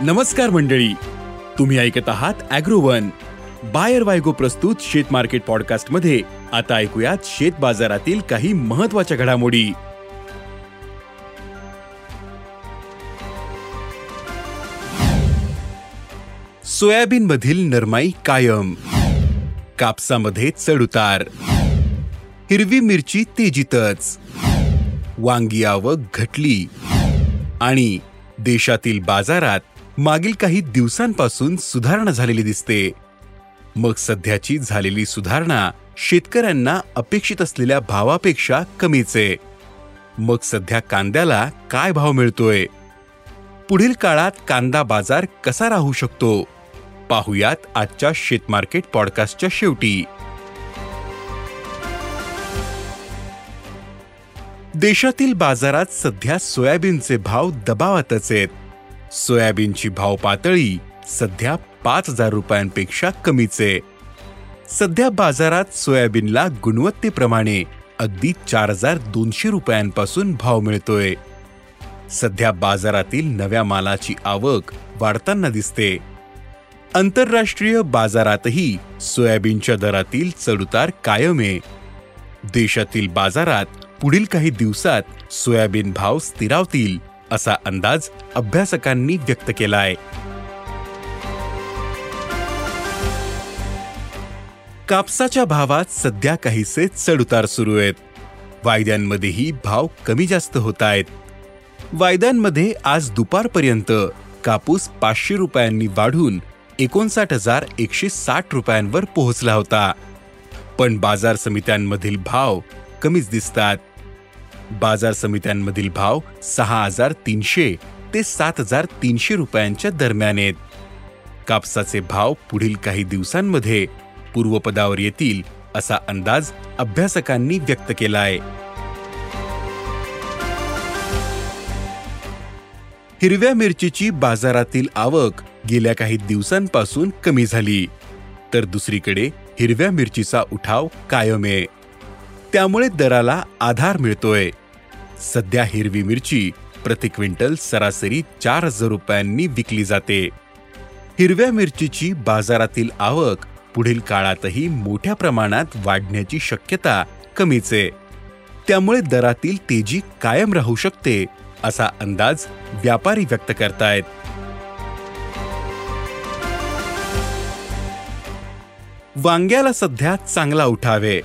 नमस्कार मंडळी. तुम्ही ऐकत आहात अॅग्रोवन. बायर वायगो प्रस्तुत शेत मार्केट पॉडकास्टमध्ये आता ऐकूयात शेत बाजारातील काही महत्त्वाच्या घडामोडी. सोयाबीन मधील नरमाई कायम. कापसामध्ये चढउतार हिरवी मिरची तेजीतच. वांगी आवक घटली. आणि देशातील बाजारात मागील काही दिवसांपासून सुधारणा झालेली दिसते. मग सध्याची झालेली सुधारणा शेतकऱ्यांना अपेक्षित असलेल्या भावापेक्षा कमीच आहे. मग सध्या कांद्याला काय भाव मिळतोय? पुढील काळात कांदा बाजार कसा राहू शकतो? पाहुयात आजच्या शेतमार्केट पॉडकास्टच्या शेवटी. देशातील बाजारात सध्या सोयाबीनचे भाव दबावातच आहेत. सोयाबीनची भाव पातळी सध्या पाच हजार रुपयांपेक्षा कमीच. आहे सध्या बाजारात सोयाबीनला गुणवत्तेप्रमाणे अगदी चार हजार दोनशे रुपयांपासून भाव मिळतोय. सध्या बाजारातील नव्या मालाची आवक वाढताना दिसते. आंतरराष्ट्रीय बाजारातही सोयाबीनच्या दरातील चढउतार कायम आहे देशातील बाजारात पुढील काही दिवसात सोयाबीन भाव स्थिरावतील. असा अंदाज अभ्यासकांनी व्यक्त केला आहे कापसाच्या भावात सध्या काहीसे चढउतार सुरू आहेत. वायद्यांमध्येही भाव कमी जास्त होत आहेत. वायद्यांमध्ये आज दुपारपर्यंत कापूस पाचशे रुपयांनी वाढून एकोणसाठ हजार एकशे साठ रुपयांवर पोहोचला होता. पण बाजार समित्यांमधील भाव कमीच दिसतात. बाजार समित्यांमधील भाव सहा हजार तीनशे ते सात हजार तीनशे रुपयांच्या दरम्यान आहेत. कापसाचे भाव पुढील काही दिवसांमध्ये पूर्वपदावर येतील असा अंदाज अभ्यासकांनी व्यक्त केला आहे हिरव्या मिरचीची बाजारातील आवक गेल्या काही दिवसांपासून कमी झाली. तर दुसरीकडे हिरव्या मिरचीचा उठाव कायम आहे. त्यामुळे दराला आधार मिळतोय. सध्या हिरवी मिरची प्रति क्विंटल सरासरी चार हजार रुपयांनी विकली जाते. हिरव्या मिरचीची बाजारातील आवक पुढील काळातही मोठ्या प्रमाणात वाढण्याची शक्यता कमीच आहे. त्यामुळे दरातील तेजी कायम राहू शकते असा अंदाज व्यापारी व्यक्त करतायत. वांग्याला सध्या चांगला उठावे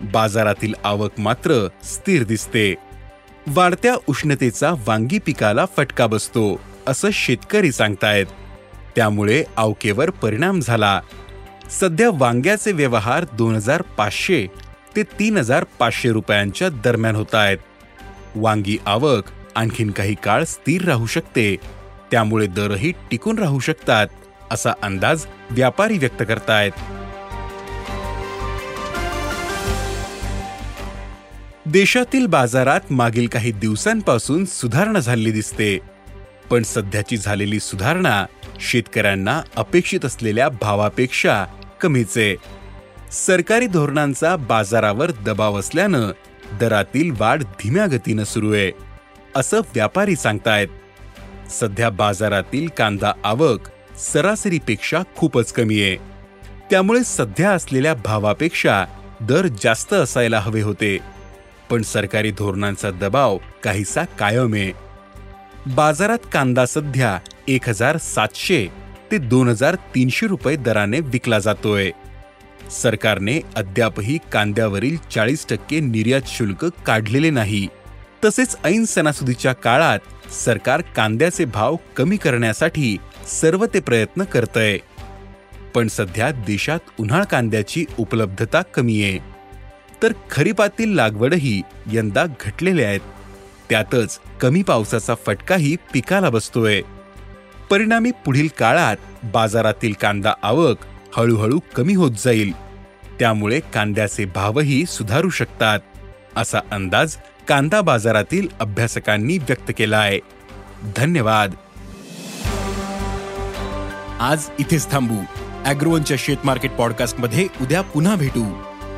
बाजारातील आवक मात्र स्थिर दिसते. वाढत्या उष्णतेचा वांगी पिकाला फटका बसतो असं शेतकरी सांगतायत. त्यामुळे अवकेवर परिणाम झाला. सध्या वांग्याचे व्यवहार दोन हजार पाचशे ते तीन हजार पाचशे रुपयांच्या दरम्यान होत आहेत वांगी आवक आणखीन काही काळ स्थिर राहू शकते. त्यामुळे दरही टिकून राहू शकतात असा अंदाज व्यापारी व्यक्त करतायत. देशातील बाजारात मागील काही दिवसांपासून सुधारणा झालेली दिसते. पण सध्याची झालेली सुधारणा शेतकऱ्यांना अपेक्षित असलेल्या भावापेक्षा कमीच. आहे सरकारी धोरणांचा बाजारावर दबाव असल्यानं दरातील वाढ धीम्या गतीनं सुरू आहे असं व्यापारी सांगतायत. सध्या बाजारातील कांदा आवक सरासरीपेक्षा खूपच कमी आहे. त्यामुळे सध्या असलेल्या भावापेक्षा दर जास्त असायला हवे होते. पण सरकारी धोरणांचा दबाव काहीसा कायम आहे. बाजारात कांदा सध्या एक हजार सातशे ते दोन हजार तीनशे रुपये दराने विकला जातोय. सरकारने अद्यापही कांद्यावरील चाळीस टक्के निर्यात शुल्क काढलेले नाही. तसेच ऐन सणासुदीच्या काळात सरकार कांद्याचे भाव कमी करण्यासाठी सर्व ते प्रयत्न करतय. पण सध्या देशात उन्हाळ कांद्याची उपलब्धता कमी आहे. तर खरीपातील लागवडही यंदा घटलेल्या आहेत. त्यातच कमी पावसाचा फटकाही पिकाला बसतोय. परिणामी पुढील काळात बाजारातील कांदा आवक हळूहळू कमी होत जाईल. त्यामुळे कांद्याचे भावही सुधारू शकतात असा अंदाज कांदा बाजारातील अभ्यासकांनी व्यक्त केला आहे धन्यवाद. आज इथेच थांबू. अॅग्रोवनच्या शेत मार्केट पॉडकास्टमध्ये उद्या पुन्हा भेटू.